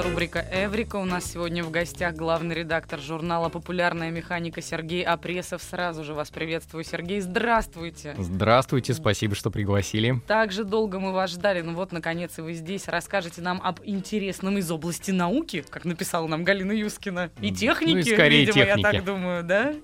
Это рубрика «Эврика». У нас сегодня в гостях главный редактор журнала «Популярная механика» Сергей Апресов. Сразу же вас приветствую, Сергей. Здравствуйте. Здравствуйте, спасибо, что пригласили. Так же долго мы вас ждали, ну вот, наконец, и вы здесь. Расскажете нам об интересном из области науки, как написала нам Галина Юскина, и техники, Ну и скорее видимо, я техники. так думаю, да?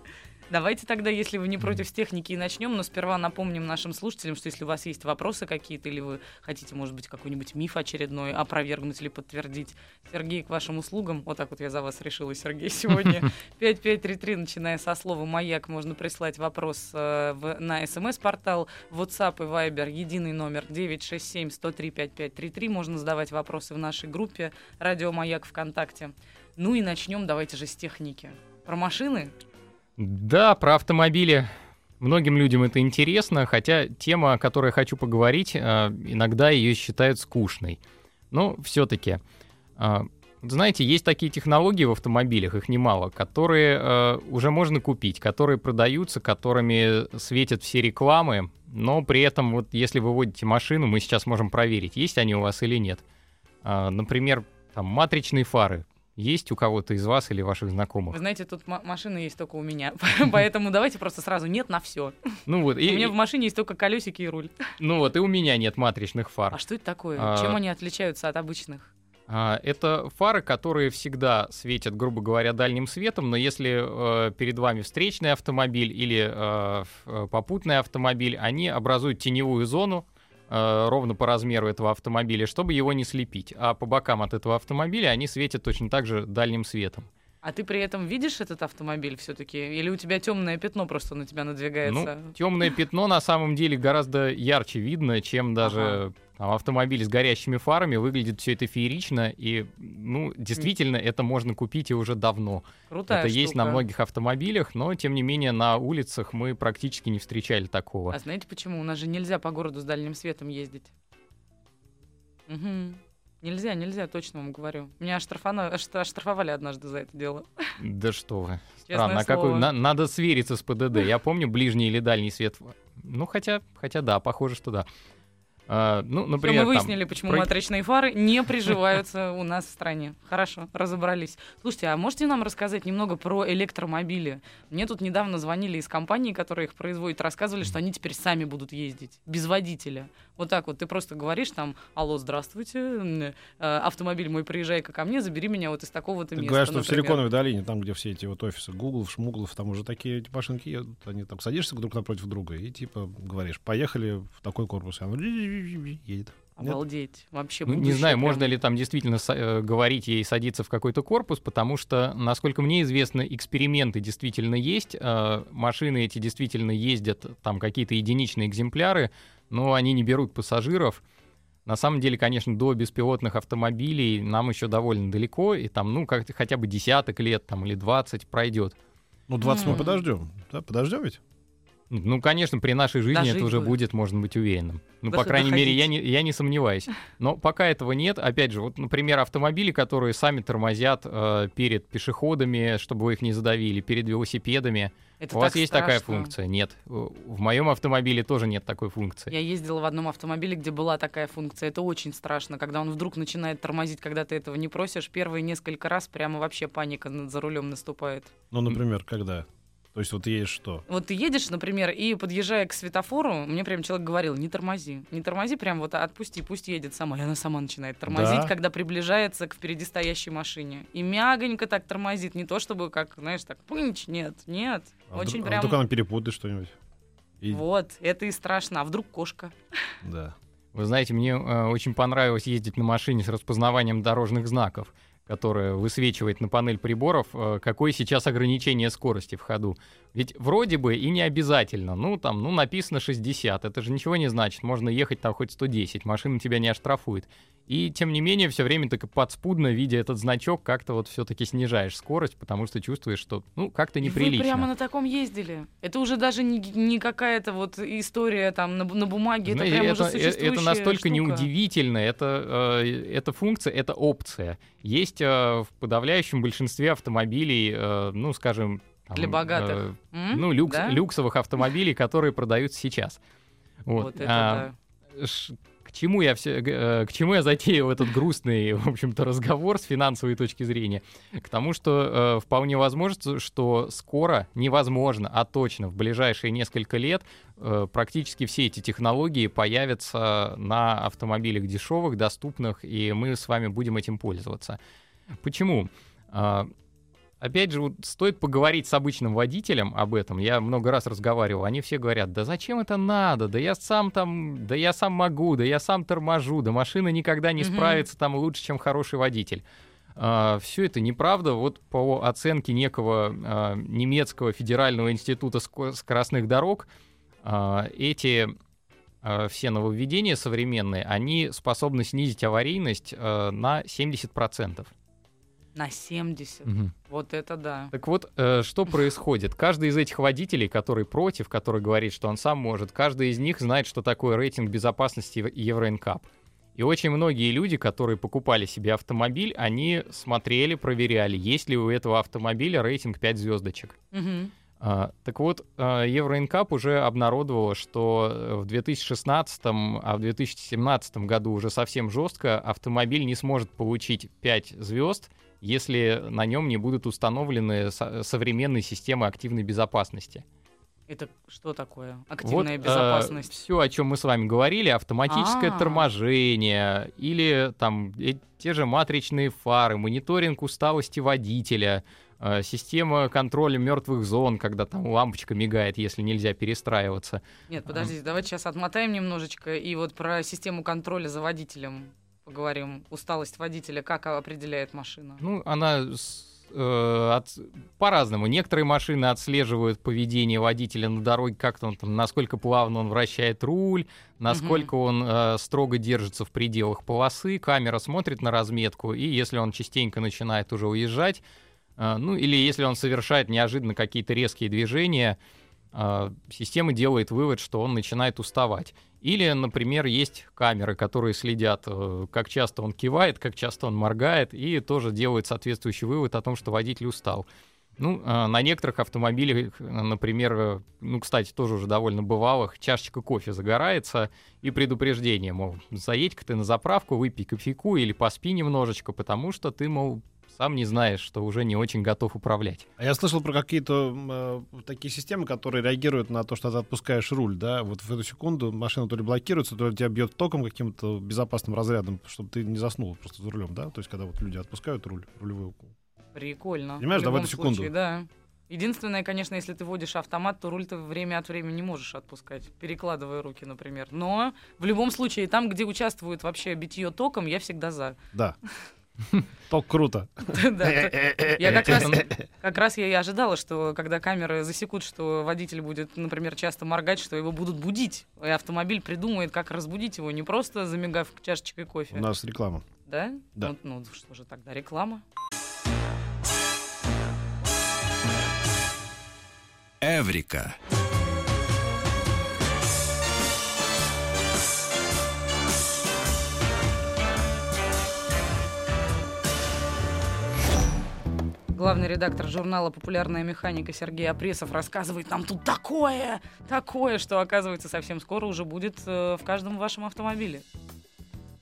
Давайте тогда, если вы не против с техники, и начнем, но сперва напомним нашим слушателям, что если у вас есть вопросы какие-то, или вы хотите, может быть, какой-нибудь миф очередной опровергнуть или подтвердить, Сергей к вашим услугам, вот так вот я за вас решила, Сергей, сегодня, 5533, начиная со слова «Маяк», можно прислать вопрос э, в- на смс-портал, WhatsApp и Viber, единый номер 967-103-5533, можно задавать вопросы в нашей группе «Радио Маяк ВКонтакте». Ну и начнем, давайте же, с техники. Про машины? Да, про автомобили. Многим людям это интересно, хотя тема, о которой хочу поговорить, э, иногда ее считают скучной. Но все-таки, знаете, есть такие технологии в автомобилях, их немало, которые э, уже можно купить, которые продаются, которыми светят все рекламы, но при этом вот если вы водите машину, мы сейчас можем проверить, есть они у вас или нет. Например, там матричные фары. Есть у кого-то из вас или ваших знакомых? Вы знаете, тут ма- машина есть только у меня, поэтому давайте просто сразу нет на все. Ну вот, У и, меня и- в машине есть только колесики и руль. ну вот, и у меня нет матричных фар. А что это такое? А. Чем они отличаются от обычных? А, Это фары, которые всегда светят, грубо говоря, дальним светом, но если э, перед вами встречный автомобиль или э, э, попутный автомобиль, они образуют теневую зону э, ровно по размеру этого автомобиля, чтобы его не слепить. А по бокам от этого автомобиля они светят точно так же дальним светом. А ты при этом видишь этот автомобиль все-таки? Или у тебя темное пятно просто на тебя надвигается? Ну, темное пятно на самом деле гораздо ярче видно, чем даже Ага. там, автомобиль с горящими фарами. Выглядит все это феерично, и, ну, действительно, это можно купить и уже давно. Крутая это есть на штука. многих автомобилях, но, тем не менее, на улицах мы практически не встречали такого. А знаете почему? У нас же нельзя по городу с дальним светом ездить. Мгм. Нельзя, нельзя, точно вам говорю. Меня оштрафано- ошт- оштрафовали однажды за это дело. Да что вы. Странно, а какой... на- надо свериться с ПДД. Я помню ближний или дальний свет. Ну, хотя, хотя да, похоже, что да. А, ну, например, мы там, выяснили, почему про- матричные фары не приживаются у нас в стране. Хорошо, разобрались. Слушайте, а можете нам рассказать немного про электромобили? Мне тут недавно звонили из компании, которая их производит, рассказывали, что они теперь сами будут ездить, без водителя. Вот так вот, ты просто говоришь там, алло, здравствуйте, э, автомобиль мой, приезжай-ка ко мне, забери меня вот из такого-то Так места. говорят, что в например». Силиконовой долине, там, где все эти вот офисы Гуглов, Шмуглов, там уже такие эти машинки едут. Они там садишься друг напротив друга и типа говоришь, поехали в такой корпус. И оно едет. Нет? Обалдеть. Вообще Ну, не знаю, прям. можно ли там действительно э, говорить ей садиться в какой-то корпус, потому что, насколько мне известно, эксперименты действительно есть. э, машины эти действительно ездят, там какие-то единичные экземпляры, но они не берут пассажиров. На самом деле, конечно, до беспилотных автомобилей нам еще довольно далеко, и там, ну, как хотя бы десяток лет там, или 20 пройдет. Ну, 20 мы М. подождем. Да, подождем ведь? Ну, конечно, при нашей жизни Дожить это уже бы. будет, можно быть уверенным. Ну, по Дох- крайней мере, я не, я не сомневаюсь. Но пока этого нет, опять же, вот, например, автомобили, которые сами тормозят э, перед пешеходами, чтобы вы их не задавили, перед велосипедами. Это У вас есть такая функция? Нет. В моем автомобиле тоже нет такой функции. Я ездила в одном автомобиле, где была такая функция. Это очень страшно, когда он вдруг начинает тормозить, когда ты этого не просишь. Первые несколько раз прямо вообще паника за рулем наступает. Ну, например, когда? То есть вот едешь что? Вот ты едешь, например, и подъезжая к светофору, мне прям человек говорил, не тормози. Не тормози, прям вот отпусти, пусть едет сама. И она сама начинает тормозить, Да? когда приближается к впереди стоящей машине. И мягонько так тормозит. Не то чтобы как, знаешь, так пынч, нет, нет. А Очень вдруг, а прям... вдруг она перепутает что-нибудь? И- Вот, это и страшно. А вдруг кошка? Да. Вы знаете, мне э, очень понравилось ездить на машине с распознаванием дорожных знаков. Которая высвечивает на панель приборов, э, какое сейчас ограничение скорости в ходу. Ведь вроде бы и не обязательно. Ну, там, ну, написано 60. Это же ничего не значит. Можно ехать там хоть 110. Машина тебя не оштрафует. И, тем не менее, все время так подспудно, видя этот значок, как-то вот все-таки снижаешь скорость, потому что чувствуешь, что, ну, как-то неприлично. Вы прямо на таком ездили? Это уже даже не, не какая-то вот история там на, на бумаге, Знаете, это прям это, уже существующая это настолько штука. неудивительно, это, э, эта функция, это опция. Есть э, в подавляющем большинстве автомобилей, э, ну, скажем... там, Для богатых. э, ну, люкс, Да? люксовых автомобилей, которые продаются сейчас. Вот, Вот это А, да. к чему я все, к чему я затеял этот грустный, в общем-то, разговор с финансовой точки зрения? К тому, что э, вполне возможно, что скоро, невозможно, а точно в ближайшие несколько лет э, практически все эти технологии появятся на автомобилях дешевых, доступных, и мы с вами будем этим пользоваться. Почему? А, Опять же, вот стоит поговорить с обычным водителем об этом. Я много раз разговаривал. Они все говорят, да зачем это надо? Да я сам там, да я сам могу, да я сам торможу, да машина никогда не справится там лучше, чем хороший водитель. все это неправда. Вот по оценке некого а, немецкого федерального института ско- скоростных дорог, а, эти а, все нововведения современные, они способны снизить аварийность а, на 70%. На 70. Мгм. Вот это да. Так вот, э, что происходит? Каждый из этих водителей, который против, который говорит, что он сам может, каждый из них знает, что такое рейтинг безопасности Ев- Евро-НКАП. И очень многие люди, которые покупали себе автомобиль, они смотрели, проверяли, есть ли у этого автомобиля рейтинг 5 звездочек. Мгм. А, так вот, а, Евроинкап уже обнародовала, что э, в 2016, а в 2017 году уже совсем жестко автомобиль не сможет получить 5 звезд, если на нем не будут установлены со- современные системы активной безопасности. Это что такое? Активная вот, безопасность. все, о чем мы с вами говорили, автоматическое А. торможение или там э, те же матричные фары, мониторинг усталости водителя, э, система контроля мертвых зон, когда там лампочка мигает, если нельзя перестраиваться. Нет, подождите, давайте сейчас отмотаем немножечко и вот про систему контроля за водителем поговорим. Усталость водителя как определяет машина? Ну, она э, от- по-разному. Некоторые машины отслеживают поведение водителя на дороге, как-то он там, насколько плавно он вращает руль, насколько он э, строго держится в пределах полосы. Камера смотрит на разметку, и если он частенько начинает уже уезжать, э, ну или если он совершает неожиданно какие-то резкие движения, система делает вывод, что он начинает уставать. Или, например, есть камеры, которые следят, э, как часто он кивает, как часто он моргает, и тоже делают соответствующий вывод о том, что водитель устал. Ну, э, на некоторых автомобилях, например, э, ну, кстати, тоже уже довольно бывалых, чашечка кофе загорается и предупреждение, мол, заедь-ка ты на заправку, выпей кофейку или поспи немножечко, потому что ты, мол, сам не знаешь, что уже не очень готов управлять. А я слышал про какие-то э, такие системы, которые реагируют на то, что ты отпускаешь руль, да, вот в эту секунду машина то ли блокируется, то ли тебя бьет током каким-то безопасным разрядом, чтобы ты не заснул просто за рулем, да, то есть когда вот люди отпускают руль, рулевую Прикольно. Понимаешь, в да, в эту секунду. случае, да. Единственное, конечно, если ты водишь автомат, то руль ты время от времени не можешь отпускать, перекладывая руки, например. Но в любом случае, там, где участвует вообще битье током, я всегда за. Да. Ток круто. Я как раз, как раз я и ожидала, что когда камеры засекут, что водитель будет, например, часто моргать, что его будут будить. И автомобиль придумает, как разбудить его, не просто замигав чашечкой У кофе. нас реклама. Да? Да. Ну, ну, что же тогда, реклама? Эврика. Главный редактор журнала «Популярная механика» Сергей Апресов рассказывает нам тут такое, такое, что, оказывается, совсем скоро уже будет э, в каждом вашем автомобиле.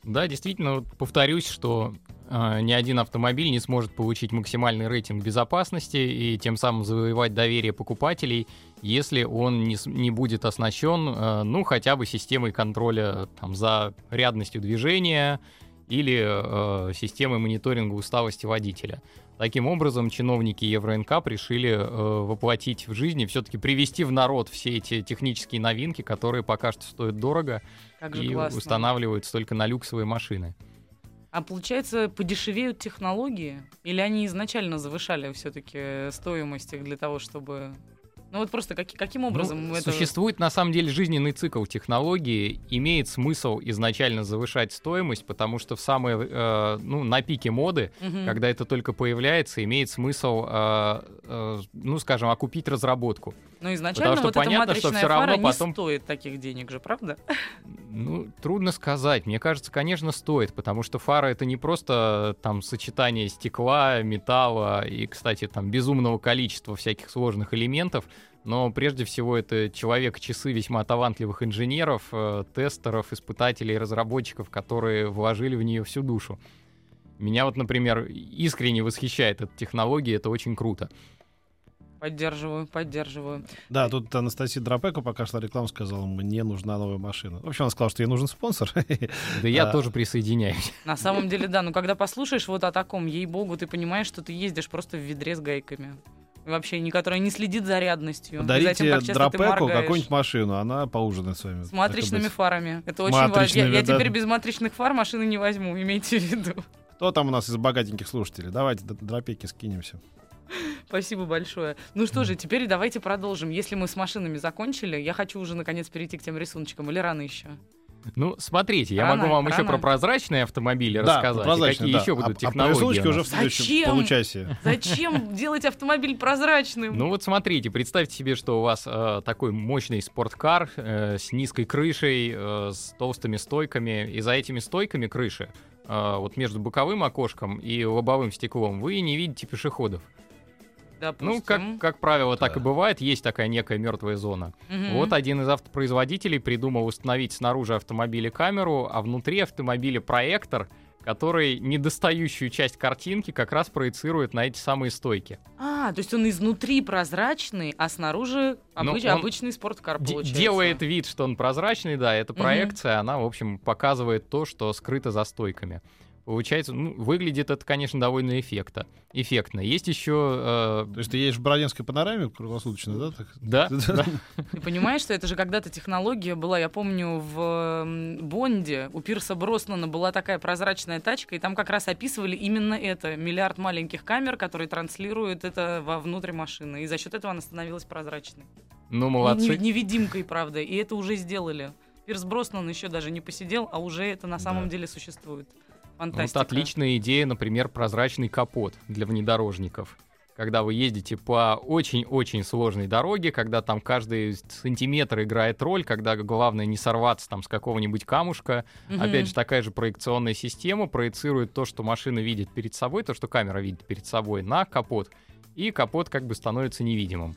Да, действительно, повторюсь, что э, ни один автомобиль не сможет получить максимальный рейтинг безопасности и тем самым завоевать доверие покупателей, если он не, не будет оснащен, э, ну, хотя бы системой контроля там, за рядностью движения или э, системой мониторинга усталости водителя. Таким образом, чиновники Евроинкап решили э, воплотить в жизни, все-таки привести в народ все эти технические новинки, которые пока что стоят дорого Как и устанавливаются только на люксовые машины. А получается, подешевеют технологии? Или они изначально завышали все-таки стоимость их для того, чтобы ну вот просто как, каким Ну, образом это... Существует на самом деле жизненный цикл технологии. Имеет смысл изначально завышать стоимость, потому что в самые, э, ну, на пике моды, Мгм. когда это только появляется, имеет смысл, э, э, ну, скажем, окупить разработку. Ну изначально что вот эта понятно, что матричная всё равно потом- не стоит таких денег же, правда? Ну, трудно сказать. Мне кажется, конечно, стоит, потому что фара это не просто там сочетание стекла, металла и, кстати, там безумного количества всяких сложных элементов, но прежде всего это человек-часы весьма талантливых инженеров, э, тестеров, испытателей, разработчиков, которые вложили в нее всю душу. Меня вот, например, искренне восхищает эта технология, это очень круто. Поддерживаю, поддерживаю. Да, тут Анастасия Дропеко пока шла реклама, сказала, мне нужна новая машина. В общем, она сказала, что ей нужен спонсор. Да я А. тоже присоединяюсь. На самом деле, да, но когда послушаешь вот о таком, ей-богу, ты понимаешь, что ты ездишь просто в ведре с гайками. Вообще, не которая не следит за рядностью. и за тем, моргаешь. какую-нибудь машину, она поужинает с вами. С матричными фарами. Это очень важно. Я, я да. теперь без матричных фар машины не возьму, имейте в виду. Кто там у нас из богатеньких слушателей? Давайте Дропеки скинемся. Спасибо большое. Ну что же, теперь давайте продолжим. Если мы с машинами закончили, я хочу уже наконец перейти к тем рисуночкам. Или рано еще? Ну, смотрите, я Рано, могу вам еще рано. про прозрачные автомобили Да, рассказать. и прозрачный, какие да. еще А- будут а, технологии. рисуночки у нас. уже в следующем Зачем? получасе. Зачем делать автомобиль прозрачным? Ну вот смотрите, представьте себе, что у вас э, такой мощный спорткар э, с низкой крышей, э, с толстыми стойками, и за этими стойками крыши, э, вот между боковым окошком и лобовым стеклом, вы не видите пешеходов. Ну, как, Допустим. как правило, так и бывает, есть такая некая мертвая зона. Мгм. Вот один из автопроизводителей придумал установить снаружи автомобиля камеру, а внутри автомобиля проектор, который недостающую часть картинки как раз проецирует на эти самые стойки. А, то есть он изнутри прозрачный, а снаружи Ну, обыч- он обычный спорткар получается. делает вид, что он прозрачный, да, это проекция, она, в общем, показывает то, что скрыто за стойками. Получается, ну, выглядит это, конечно, довольно эффекта, эффектно. Есть еще... То есть ты едешь в Броденской панораме круглосуточно, да? так? да, да. Ты понимаешь, что это же когда-то технология была, я помню, в Бонде у Пирса Броснана была такая прозрачная тачка, и там как раз описывали именно это. Миллиард маленьких камер, которые транслируют это вовнутрь машины. И за счет этого она становилась прозрачной. Ну, молодцы. не- невидимкой, правда. И это уже сделали. Пирс Броснан еще даже не посидел, а уже это на самом Да. деле существует. Вот Фантастика. отличная идея, например, прозрачный капот для внедорожников. Когда вы ездите по очень-очень сложной дороге, когда там каждый сантиметр играет роль, когда главное не сорваться там с какого-нибудь камушка, Мгм. Опять же, такая же проекционная система проецирует то, что машина видит перед собой, то, что камера видит перед собой, на капот. И капот как бы становится невидимым.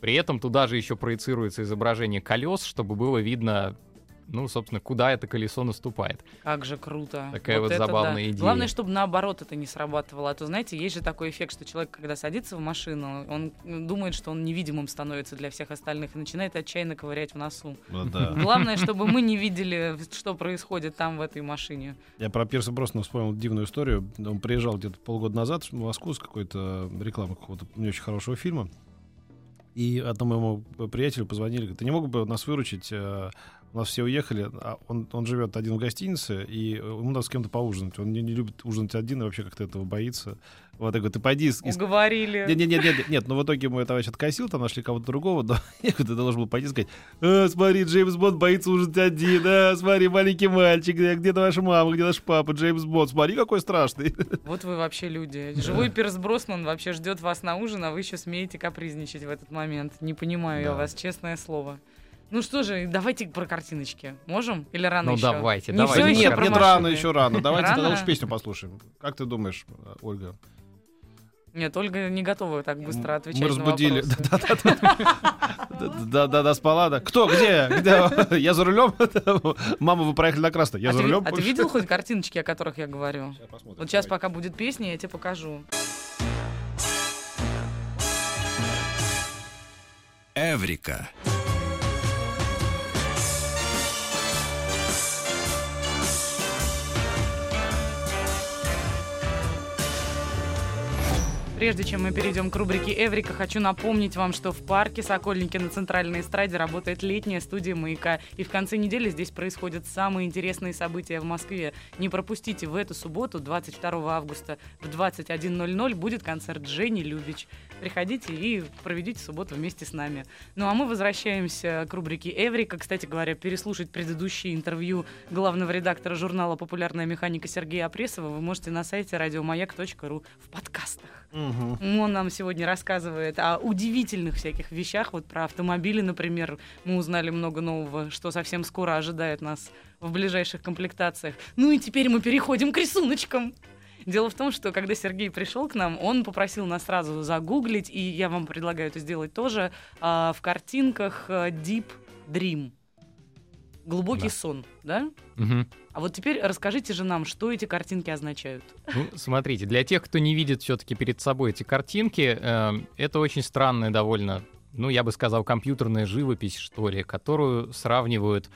При этом туда же еще проецируется изображение колес, чтобы было видно, ну, собственно, куда это колесо наступает. Как же круто. Такая вот это забавная да. идея. Главное, чтобы наоборот это не сработало. А то, знаете, есть же такой эффект, что человек, когда садится в машину, он думает, что он невидимым становится для всех остальных и начинает отчаянно ковырять в носу. Вот, да. Главное, чтобы мы не видели, что происходит там в этой машине. Я про Пирса Броснана вспомнил дивную историю. Он приезжал где-то полгода назад в Москву с какой-то рекламой какого-то не очень хорошего фильма. И одному моему приятелю позвонили, говорят, ты не мог бы нас выручить? Э, У нас все уехали, а он, он живет один в гостинице, и ему надо с кем-то поужинать. Он не, не любит ужинать один и вообще как-то этого боится. Вот я говорю, ты пойди... из- Уговорили. нет, нет, нет, нет, нет, но в итоге мой товарищ откосил, там нашли кого-то другого, но я ты должен был пойти и сказать, «А, смотри, Джеймс Бонд боится ужинать один, а, смотри, маленький мальчик, где, где ваша мама, где наш папа, Джеймс Бонд, смотри, какой страшный. Вот вы вообще люди. Живой Пирс Броснан вообще ждет вас на ужин, а вы еще смеете капризничать в этот момент. Не понимаю я Да. вас, честное слово. Ну что же, давайте про картиночки. Можем? Или рано Ну, еще? давайте, Не давайте. Нет, еще нет, про нет, машины. рано, еще рано. Давайте тогда Рано? лучше песню послушаем. Как ты думаешь, Ольга? Нет, Ольга не готова так быстро отвечать Мы разбудили. на вопросы. Да, да, да, спала, да. Кто, где? Где? Я за рулем? Мама, вы проехали на красный. Я а, за рулем. а ты видел хоть картиночки, о которых я говорю? Вот сейчас, пока будет песня, я тебе покажу. Эврика. Прежде чем мы перейдем к рубрике «Эврика», хочу напомнить вам, что в парке Сокольники на Центральной эстраде работает летняя студия «Маяка». И в конце недели здесь происходят самые интересные события в Москве. Не пропустите, в эту субботу, 22 августа в 21.00 будет концерт Жени Любич. Приходите и проведите субботу вместе с нами. Ну а мы возвращаемся к рубрике «Эврика». Кстати говоря, переслушать предыдущее интервью главного редактора журнала «Популярная механика» Сергея Апресова вы можете на сайте радиомаяк.ру в подкастах. Мгм. Он нам сегодня рассказывает о удивительных всяких вещах. Вот про автомобили, например, мы узнали много нового, что совсем скоро ожидает нас в ближайших комплектациях. Ну и теперь мы переходим к рисуночкам. Дело в том, что когда Сергей пришел к нам, он попросил нас сразу загуглить, и я вам предлагаю это сделать тоже, а, в картинках а, Deep Dream. Глубокий Да. сон, да? Мгм. А вот теперь расскажите же нам, что эти картинки означают. Ну, смотрите, для тех, кто не видит все-таки перед собой эти картинки, э, это очень странная довольно, ну, я бы сказал, компьютерная живопись, что ли, которую сравнивают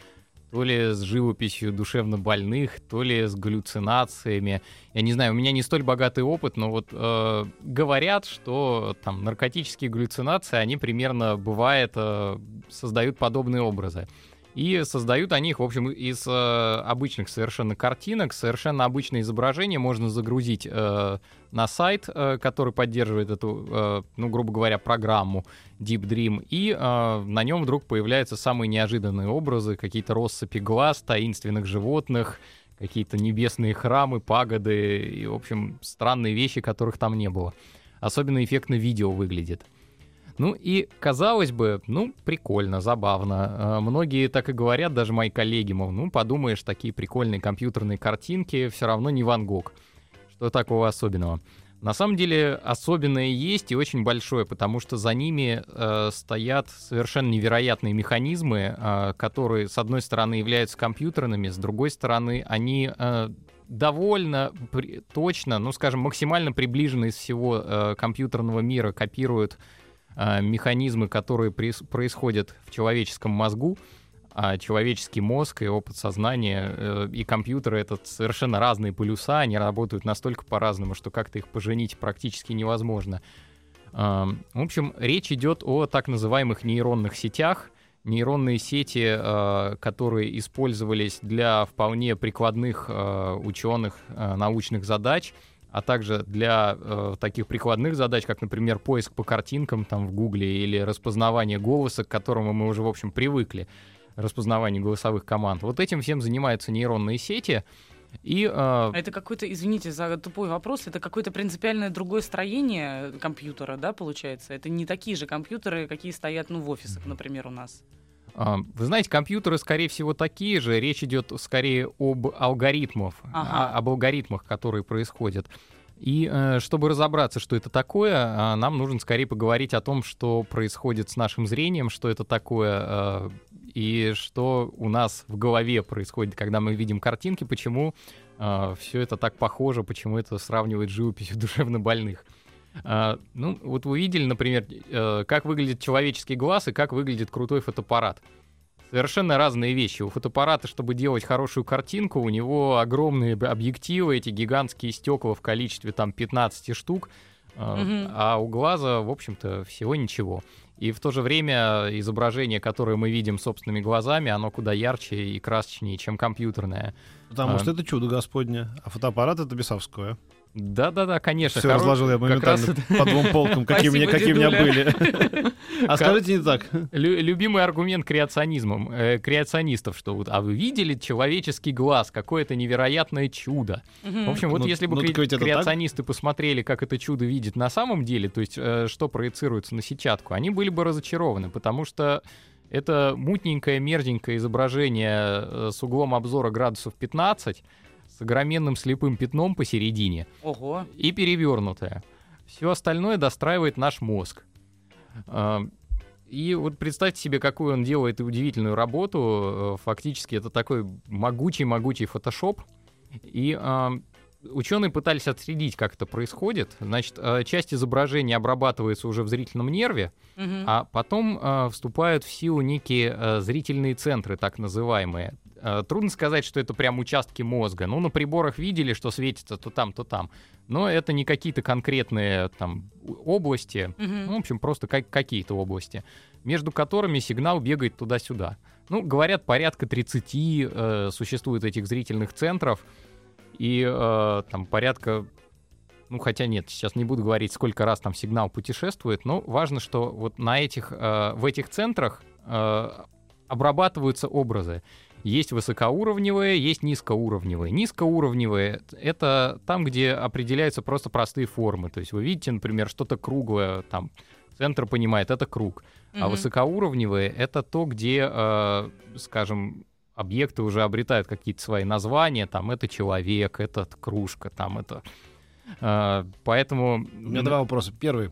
то ли с живописью душевно больных, то ли с галлюцинациями. Я не знаю, у меня не столь богатый опыт, но вот э, говорят, что там наркотические галлюцинации, они примерно, бывает, э, создают подобные образы. И создают они их, в общем, из э, обычных совершенно картинок. Совершенно обычное изображение можно загрузить э, на сайт, э, который поддерживает эту, э, ну, грубо говоря, программу Deep Dream. И э, на нем вдруг появляются самые неожиданные образы, какие-то россыпи глаз, таинственных животных, какие-то небесные храмы, пагоды и, в общем, странные вещи, которых там не было. Особенно эффектно видео выглядит. Ну и, казалось бы, ну, прикольно, забавно. Э, Многие так и говорят, даже мои коллеги, мол, ну, подумаешь, такие прикольные компьютерные картинки, все равно не Ван Гог. Что такого особенного? На самом деле особенное есть и очень большое, потому что за ними э, стоят совершенно невероятные механизмы, э, которые, с одной стороны, являются компьютерными, с другой стороны, они э, довольно при- точно, ну, скажем, максимально приближенно из всего э, компьютерного мира копируют механизмы, которые происходят в человеческом мозгу, а человеческий мозг и опыт сознания э, и компьютеры — это совершенно разные полюса, они работают настолько по-разному, что как-то их поженить практически невозможно. Эм, В общем, речь идет о так называемых нейронных сетях, нейронные сети, э, которые использовались для вполне прикладных ученых научных задач, а также для э, таких прикладных задач, как, например, поиск по картинкам там в Гугле или распознавание голоса, к которому мы уже, в общем, привыкли, распознавание голосовых команд. Вот этим всем занимаются нейронные сети. И э, А Это какой-то, извините за тупой вопрос, это какое-то принципиальное другое строение компьютера, да, получается? Это не такие же компьютеры, какие стоят, ну, в офисах, например, у нас. А, Вы знаете, компьютеры, скорее всего, такие же. Речь идет скорее об алгоритмах, Ага. а- об алгоритмах, которые происходят. И э, чтобы разобраться, что это такое, а, нам нужно скорее поговорить о том, что происходит с нашим зрением, что это такое, и что у нас в голове происходит, когда мы видим картинки, почему все это так похоже, почему это сравнивает живописью душевнобольных. А, ну, вот вы видели, например, э, как выглядит человеческий глаз и как выглядит крутой фотоаппарат. Совершенно разные вещи. У фотоаппарата, чтобы делать хорошую картинку, у него огромные объективы, эти гигантские стекла в количестве там 15 штук, а, Мгм. а у глаза, в общем-то, всего ничего. И в то же время изображение, которое мы видим собственными глазами, оно куда ярче и красочнее, чем компьютерное. Потому А. что это чудо Господне, а фотоаппарат — это бесовское. Да-да-да, конечно. Все хоро- разложил я как раз моментально по двум полкам, какие у меня, Спасибо, какие у меня были. А скажите не так. Лю- любимый аргумент креационизмом, э, креационистов, что вот, а вы видели человеческий глаз, какое это невероятное чудо. В общем, вот Ну- если бы ну, кре- так. креационисты посмотрели, как это чудо видит на самом деле, то есть э, что проецируется на сетчатку, они были бы разочарованы, потому что это мутненькое, мерзенькое изображение э, с углом обзора градусов 15, с огроменным слепым пятном посередине, Ого. и перевернутая. Все остальное достраивает наш мозг. А, И вот представьте себе, какую он делает удивительную работу. Э, Фактически это такой могучий-могучий фотошоп. И ученые пытались отследить, как это происходит. Значит, э, часть изображения обрабатывается уже в зрительном нерве, Мгм. а потом вступают в силу некие э, зрительные центры, так называемые. Э, трудно сказать, что это прям участки мозга. Ну, на приборах видели, что светится то там, то там. Но это не какие-то конкретные там области. Мгм. Ну, в общем, просто как какие-то области, между которыми сигнал бегает туда-сюда. Ну, говорят, порядка 30 э, существует этих зрительных центров, и э, там порядка, ну, хотя нет, сейчас не буду говорить, сколько раз там сигнал путешествует, но важно, что вот на этих, э, в этих центрах э, обрабатываются образы. Есть высокоуровневые, есть низкоуровневые. Низкоуровневые — это там, где определяются просто простые формы. То есть вы видите, например, что-то круглое, там, центр понимает, это круг. А Мгм. высокоуровневые — это то, где, э, скажем, объекты уже обретают какие-то свои названия. Там это человек, это кружка, там это... э, поэтому... У меня два вопроса. Первый.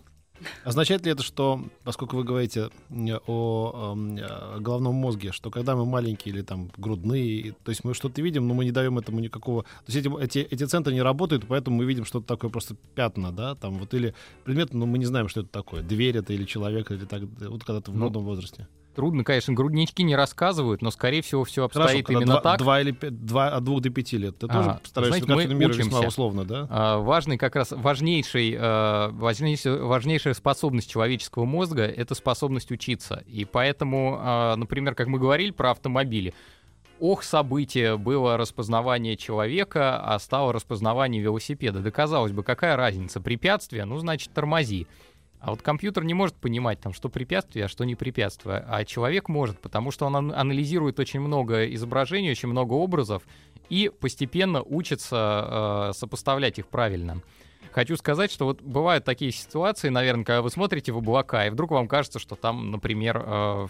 Означает ли это, что, поскольку вы говорите м, о, эм, э, головном мозге, что когда мы маленькие или там грудные, то есть мы что-то видим, но мы не даем этому никакого... То есть эти, эти, эти центры не работают, поэтому мы видим что-то такое просто пятна, да, там вот или предмет, но мы не знаем, что это такое. Дверь это или человек, или так, вот когда ты в Ну, грудном возрасте. Трудно, конечно, груднички не рассказывают, но, скорее всего, все Хорошо, обстоит когда именно два, так. два или два, от двух до пяти лет. Ты А, тоже стараешься знаете, мы мира весьма учимся. условно, да? А, Важный как раз важнейший, э, важнейшая, важнейшая способность человеческого мозга — это способность учиться. И поэтому, а, например, как мы говорили про автомобили, ох, событие было распознавание человека, а стало распознавание велосипеда. Да казалось бы, какая разница? Препятствие, ну, значит, тормози. А вот компьютер не может понимать, там, что препятствие, а что не препятствие. А человек может, потому что он ан- анализирует очень много изображений, очень много образов, и постепенно учится э, сопоставлять их правильно. Хочу сказать, что вот бывают такие ситуации, наверное, когда вы смотрите в облака, и вдруг вам кажется, что там, например, э,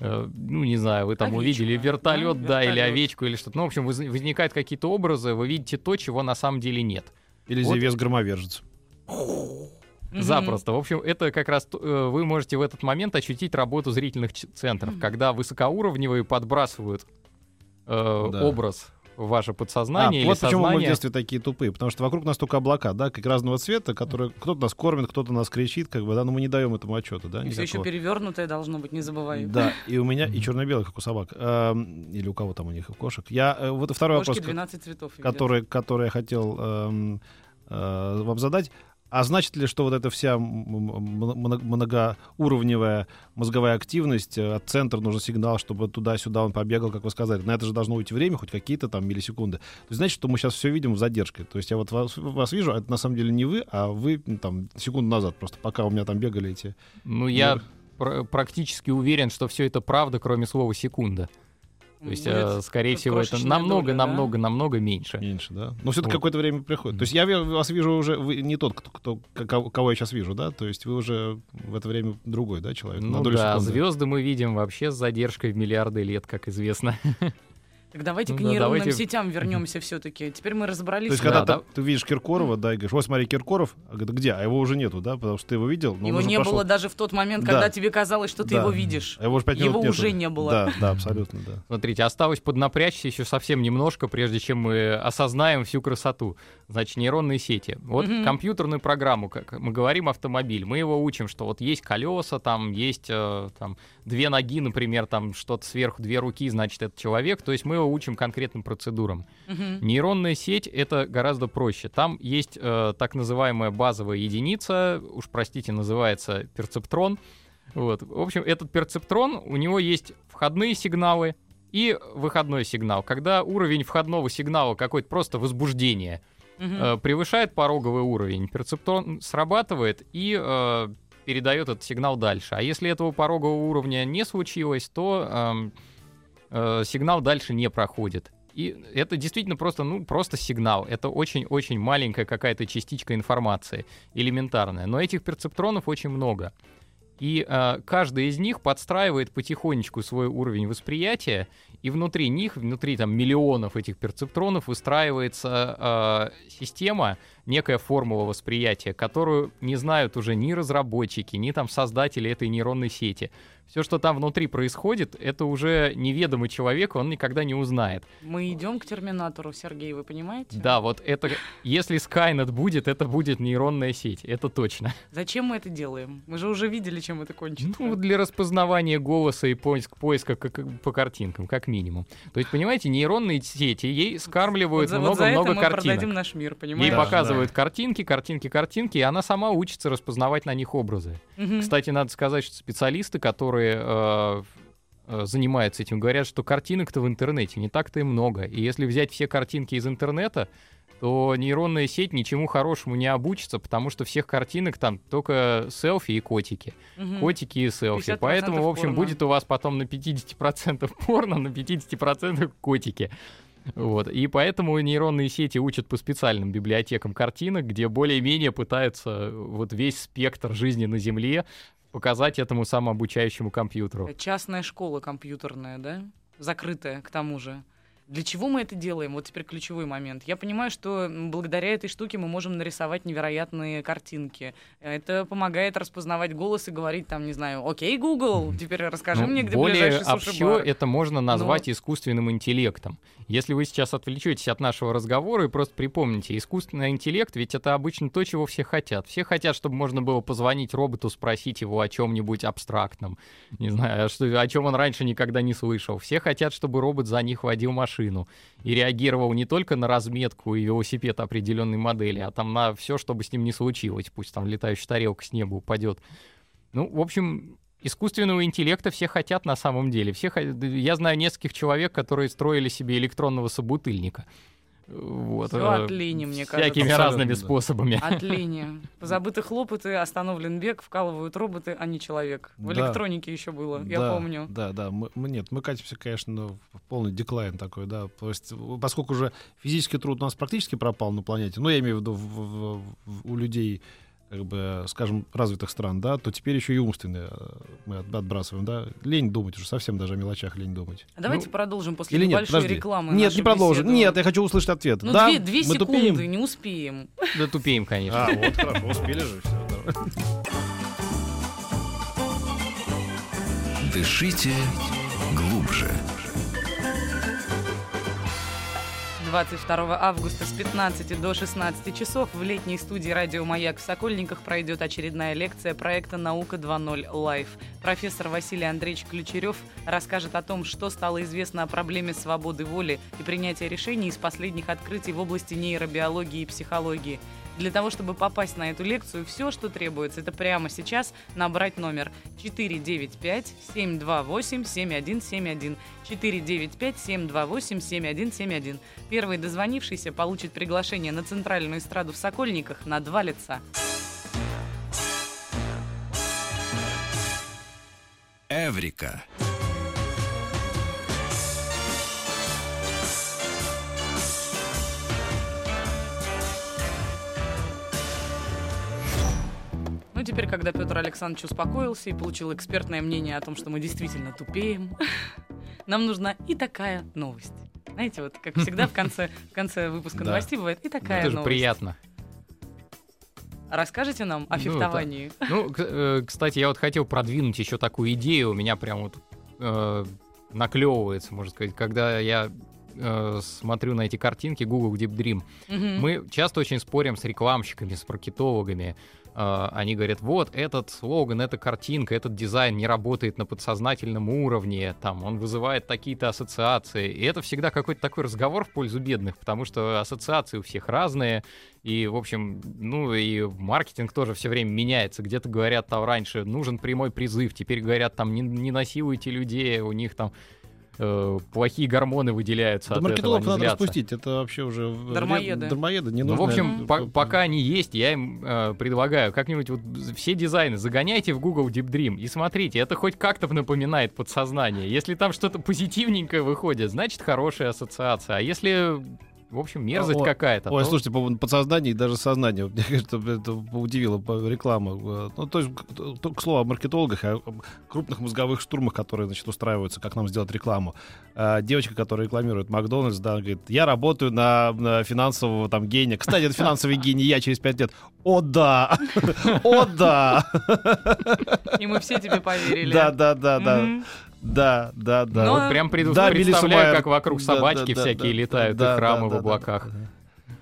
э, ну, не знаю, вы там Овечка, увидели вертолет, да, да, или вертолет. овечку, или что-то. Ну, в общем, воз- возникают какие-то образы, вы видите то, чего на самом деле нет. Или вот. Зевес громовержец. Мгм. Запросто. В общем, это как раз э, вы можете в этот момент ощутить работу зрительных ч- центров, Мгм. когда высокоуровневые подбрасывают э, Да. образ в ваше подсознание А, или вот почему мы в сознание. детстве такие тупые, потому что вокруг нас только облака, да, как разного цвета, которые кто-то нас кормит, кто-то нас кричит, как бы, да, но мы не даем этому отчета, да, И все еще перевернутое должно быть, не забывай. Да, и у меня, и Мгм. черно-белый, как у собак, эм, или у кого там у них, у кошек. Я, э, вот второй Кошки вопрос, 12 цветов. который, который я хотел эм, э, вам задать. А значит ли, что вот эта вся многоуровневая мозговая активность, э, от центра нужен сигнал, чтобы туда-сюда он побегал, как вы сказали, на это же должно уйти время, хоть какие-то там миллисекунды. То есть значит, что мы сейчас все видим с задержкой. То есть я вот вас, вас вижу, а это на самом деле не вы, а вы там секунду назад, просто пока у меня там бегали эти... Ну, я пр- практически уверен, что все это правда, кроме слова секунда. То есть, Будет э, скорее всего, это намного, доля, да? намного, намного меньше. Меньше, да? Но все-таки Вот. какое-то время приходит. То есть я вас вижу уже, вы не тот, кто, кто- кого, кого я сейчас вижу, да? То есть вы уже в это время другой, да, человек? Ну На долю да, секунды. звезды мы видим вообще с задержкой в миллиарды лет, как известно. Так давайте Ну к да, нейронным давайте- сетям вернемся все-таки. Теперь мы разобрались. То есть, когда Да, ты, ты видишь Киркорова, да, и говоришь, вот смотри, Киркоров, а говорит, где? А его уже нету, да, потому что ты его видел, но Его не прошел. было даже в тот момент, Да. когда тебе казалось, что ты Да. его видишь. А его уже Его нету. уже не было. Да, да, абсолютно, да. Смотрите, осталось поднапрячься еще совсем немножко, прежде чем мы осознаем всю красоту. Значит, нейронные сети. Вот Мгм. компьютерную программу, как мы говорим, автомобиль, мы его учим, что вот есть колеса, там есть э, там, две ноги, например, там что-то сверху, две руки, значит, это человек. То есть мы его учим конкретным процедурам. Мгм. Нейронная сеть это гораздо проще. Там есть э, так называемая базовая единица, уж простите, называется перцептрон. Вот. В общем, этот перцептрон, у него есть входные сигналы и выходной сигнал. Когда уровень входного сигнала какое-то просто возбуждение э, превышает пороговый уровень, перцептрон срабатывает и э, передает этот сигнал дальше. А если этого порогового уровня не случилось, то эм, э, сигнал дальше не проходит. И это действительно просто, ну, просто сигнал. Это очень-очень маленькая какая-то частичка информации, элементарная. Но этих перцептронов очень много. И э, каждый из них подстраивает потихонечку свой уровень восприятия, и внутри них, внутри там миллионов этих перцептронов выстраивается э, система, некая формула восприятия, которую не знают уже ни разработчики, ни там создатели этой нейронной сети. Все, что там внутри происходит, это уже неведомый человек, он никогда не узнает. Мы идем к терминатору, Сергей, вы понимаете? Да, вот это, если Skynet будет, это будет нейронная сеть, это точно. Зачем мы это делаем? Мы же уже видели, чем это кончится. Ну, для распознавания голоса и поиск, поиска как, по картинкам, как минимум. То есть, понимаете, нейронные сети ей скармливают много-много вот мы картинок. продадим наш мир, Ей понимаете? Да, показывают картинки, картинки, картинки, и она сама учится распознавать на них образы. Мгм. Кстати, надо сказать, что специалисты, которые э, э, занимаются этим, говорят, что картинок-то в интернете не так-то и много. И если взять все картинки из интернета, то нейронная сеть ничему хорошему не обучится, потому что всех картинок там только селфи и котики. Мгм. Котики и селфи. 50% Поэтому, в общем, порно. будет у вас потом на 50% порно, на 50% котики. Вот. И поэтому нейронные сети учат по специальным библиотекам картинок, где более-менее пытаются вот весь спектр жизни на Земле показать этому самообучающему компьютеру. Частная школа компьютерная, да? Закрытая, к тому же. Для чего мы это делаем? Вот теперь ключевой момент. Я понимаю, что благодаря этой штуке мы можем нарисовать невероятные картинки. Это помогает распознавать голос и говорить там, не знаю, окей, Google, теперь расскажи Ну, мне, где более ближайший общо суши-бар. это можно назвать искусственным интеллектом. Если вы сейчас отвлечетесь от нашего разговора и просто припомните, искусственный интеллект, ведь это обычно то, чего все хотят. Все хотят, чтобы можно было позвонить роботу, спросить его о чем-нибудь абстрактном. Не знаю, а что, о чем он раньше никогда не слышал. Все хотят, чтобы робот за них водил машину и реагировал не только на разметку и велосипед определенной модели, а там на все, чтобы с ним не случилось. Пусть там летающая тарелка с неба упадет. Ну, в общем, искусственного интеллекта все хотят на самом деле. Все, я знаю нескольких человек, которые строили себе электронного собутыльника. Вот, Всё э, от лени, мне всякими кажется. Абсолютно, разными да. способами. От лени. Забыты хлопоты, остановлен бег, вкалывают роботы, а не человек. В Да. электронике еще было, я Да, помню. Да, да. Мы, мы- нет, мы катимся, конечно, в полный деклайн такой, да. То есть, поскольку уже физический труд у нас практически пропал на планете, ну, я имею в виду в- в- в- у людей, как бы, скажем, развитых стран, да, то теперь еще и умственные э, мы от- отбрасываем, да. Лень думать уже, совсем даже о мелочах лень думать. А Давайте Ну, продолжим после Или нет, небольшой подожди. рекламы. Нет, не продолжим. беседу. Нет, я хочу услышать ответ. Ну, да, две, две мы секунды, тупеем. не успеем. Да тупеем, конечно. А, вот хорошо, успели же все. Дышите глубже. 22 августа с 15 до 16 часов в летней студии «Радио Маяк» в Сокольниках пройдет очередная лекция проекта «Наука 2.0 Live». Профессор Василий Андреевич Ключарев расскажет о том, что стало известно о проблеме свободы воли и принятия решений из последних открытий в области нейробиологии и психологии. Для того, чтобы попасть на эту лекцию, все, что требуется, это прямо сейчас набрать номер 495-728-7171. 495-728-7171. Первый дозвонившийся получит приглашение на центральную эстраду в Сокольниках на два лица. Эврика. Ну, теперь, когда Петр Александрович успокоился и получил экспертное мнение о том, что мы действительно тупеем, нам нужна и такая новость. Знаете, вот как всегда в конце, в конце выпуска Да. новостей бывает и такая Это же новость. приятно. Расскажите нам о Ну, фехтовании. Ну, к- э, кстати, я вот хотел продвинуть еще такую идею. У меня прям вот э, наклевывается, можно сказать, когда я э, смотрю на эти картинки Google Deep Dream. Мгм. Мы часто очень спорим с рекламщиками, с маркетологами. Э, Они говорят, вот этот слоган, эта картинка, этот дизайн не работает на подсознательном уровне, там, он вызывает такие-то ассоциации. И это всегда какой-то такой разговор в пользу бедных, потому что ассоциации у всех разные. И, в общем, ну и маркетинг тоже все время меняется. Где-то говорят там раньше, нужен прямой призыв, теперь говорят там, не, не насилуйте людей, у них там э, плохие гормоны выделяются Да от этого, маркетологов они надо злятся. распустить. Это вообще уже... Дармоеды. Дармоеды. Не Ну, в нужно общем, по- пока они есть, я им э, предлагаю как-нибудь вот все дизайны загоняйте в Google Deep Dream и смотрите, это хоть как-то напоминает подсознание. Если там что-то позитивненькое выходит, значит хорошая ассоциация. А если В общем, мерзость Ой, какая-то. Ой, То- слушайте, по поводу подсознания и даже сознания, мне кажется, это удивило по- реклама. Э, Ну, то есть, к- слову о маркетологах, о крупных мозговых штурмах, которые, значит, устраиваются, как нам сделать рекламу. А, Девочка, которая рекламирует Макдональдс, да, говорит, я работаю на, на финансового там гения. Кстати, это финансовый гений я через пять лет. О, да! О, да! И мы все тебе поверили. Да, да, да, да. Да, да, да. Но- Вот прям преду- Да, представляю, как вокруг Да, собачки да, да, всякие да, летают, да, и храмы да, в да, облаках. да.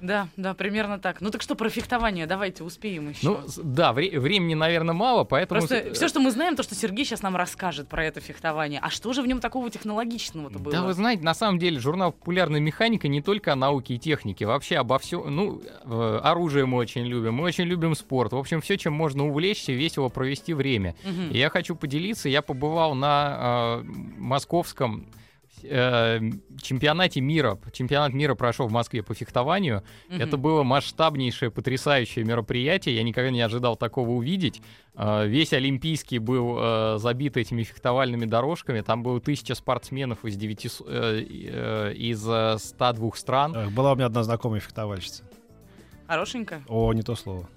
Да, да, примерно так. Ну так что про фехтование? Давайте успеем еще. Ну, да, вре- времени, наверное, мало, поэтому... Просто все, что мы знаем, то, что Сергей сейчас нам расскажет про это фехтование. А что же в нем такого технологичного-то было? Да, вы знаете, на самом деле журнал «Популярная механика» не только о науке и технике, вообще обо всем. Ну, э, оружие мы очень любим, мы очень любим спорт. В общем, все, чем можно увлечься, весело провести время. Мгм. И я хочу поделиться, я побывал на э, московском э, чемпионате мира. Чемпионат мира прошел в Москве по фехтованию. Мгм. Это было масштабнейшее, потрясающее мероприятие. Я никогда не ожидал такого увидеть. Э, Весь Олимпийский был э, забит этими фехтовальными дорожками. Там было тысяча спортсменов из, 900, э, э, из э, 102 стран. Эх, Была у меня одна знакомая фехтовальщица. Хорошенько. О, не то слово.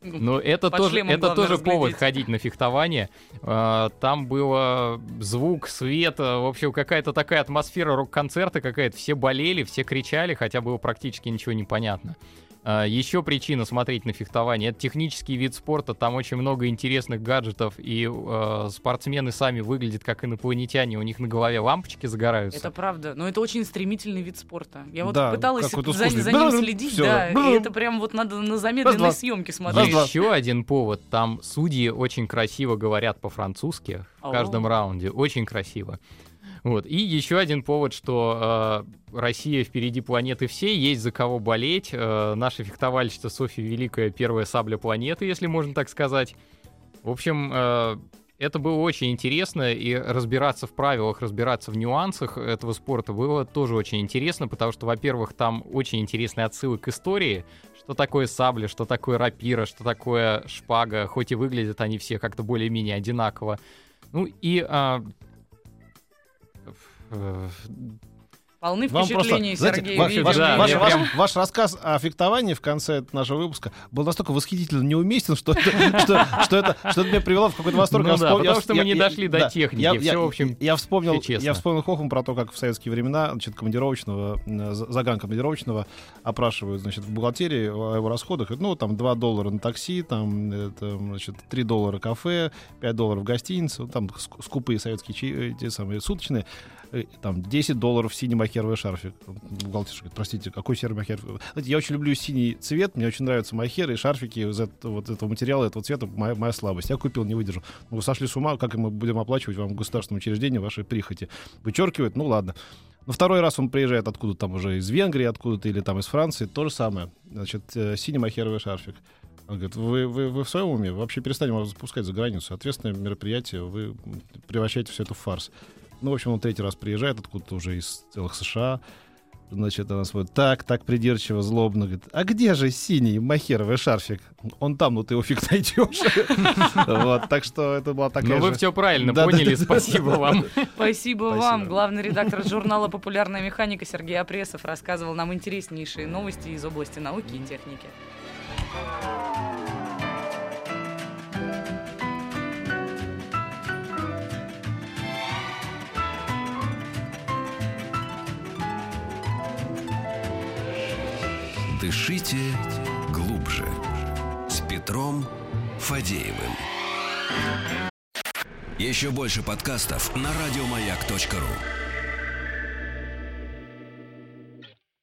Но это Под тоже, это тоже повод ходить на фехтование. Э, Там было звук, свет, э, в общем, какая-то такая атмосфера рок-концерта какая-то. Все болели, все кричали, хотя было практически ничего не понятно. А, Еще причина смотреть на фехтование. Это технический вид спорта, там очень много интересных гаджетов, и э, спортсмены сами выглядят как инопланетяне, у них на голове лампочки загораются. Это правда. Но это очень стремительный вид спорта. Я вот Да, пыталась вот за, за ним следить, всё, да. И это прям вот надо на замедленной съемке смотреть. Еще один повод. Там судьи очень красиво говорят по-французски в каждом раунде. Очень красиво. Вот. И еще один повод, что э, Россия впереди планеты всей, есть за кого болеть. Э, наша фехтовальщица Софья Великая первая сабля планеты, если можно так сказать. В общем, э, это было очень интересно, и разбираться в правилах, разбираться в нюансах этого спорта было тоже очень интересно, потому что, во-первых, там очень интересные отсылы к истории, что такое сабля, что такое рапира, что такое шпага, хоть и выглядят они все как-то более-менее одинаково. Ну и... а, Полны Вам просто, впечатлений, знаете, Сергей. ваш, видим. ваш- Да, ваш- ваш- прям- ваш рассказ о фехтовании в конце нашего выпуска был настолько восхитительно неуместен, что это, что, что это, что это меня привело в какой-то восторг. Ну Я да, вспом- потому я- что мы я- не я- дошли до да, техники, Я, всё, я- в общем, я вспомнил, всё честно. я вспомнил Хохм про то, как в советские времена, значит, командировочного, э, за- загран командировочного опрашивают, значит, в бухгалтерии о его расходах. Говорят, Ну, там 2 доллара на такси, там, это, значит, 3 доллара кафе, 5 долларов гостиница, там ск- скупые советские чаи- эти самые суточные. Э, там 10 долларов синий махеровый шарфик. Бухгалтерша говорит, простите, какой серый махер? Знаете, я очень люблю синий цвет, мне очень нравятся махеры и шарфики из этого, вот этого материала, этого цвета, моя, моя слабость. Я купил, не выдержал. Ну, Вы сошли с ума, как мы будем оплачивать вам государственное учреждение ваши прихоти? Вычеркивает, ну ладно. Но второй раз он приезжает откуда-то там уже из Венгрии, откуда-то или там из Франции, то же самое. Значит, э, синий махеровый шарфик. Он говорит, вы, вы, вы в своем уме? Вообще перестанем вас запускать за границу. Ответственное мероприятие, вы превращаете все это в фарс. Ну, в общем, он третий раз приезжает откуда-то уже из целых США. Значит, она смотрит так, так придирчиво, злобно. Говорит, а где же синий махеровый шарфик? Он там, ну ты его фиг найдешь. Вот, так что это была такая Ну вы все правильно поняли, спасибо вам. Спасибо, Спасибо. вам. Главный редактор журнала «Популярная механика» Сергей Опресов рассказывал нам интереснейшие новости из области науки и техники. Дышите глубже. С Петром Фадеевым. Еще больше подкастов на радиомаяк.ру.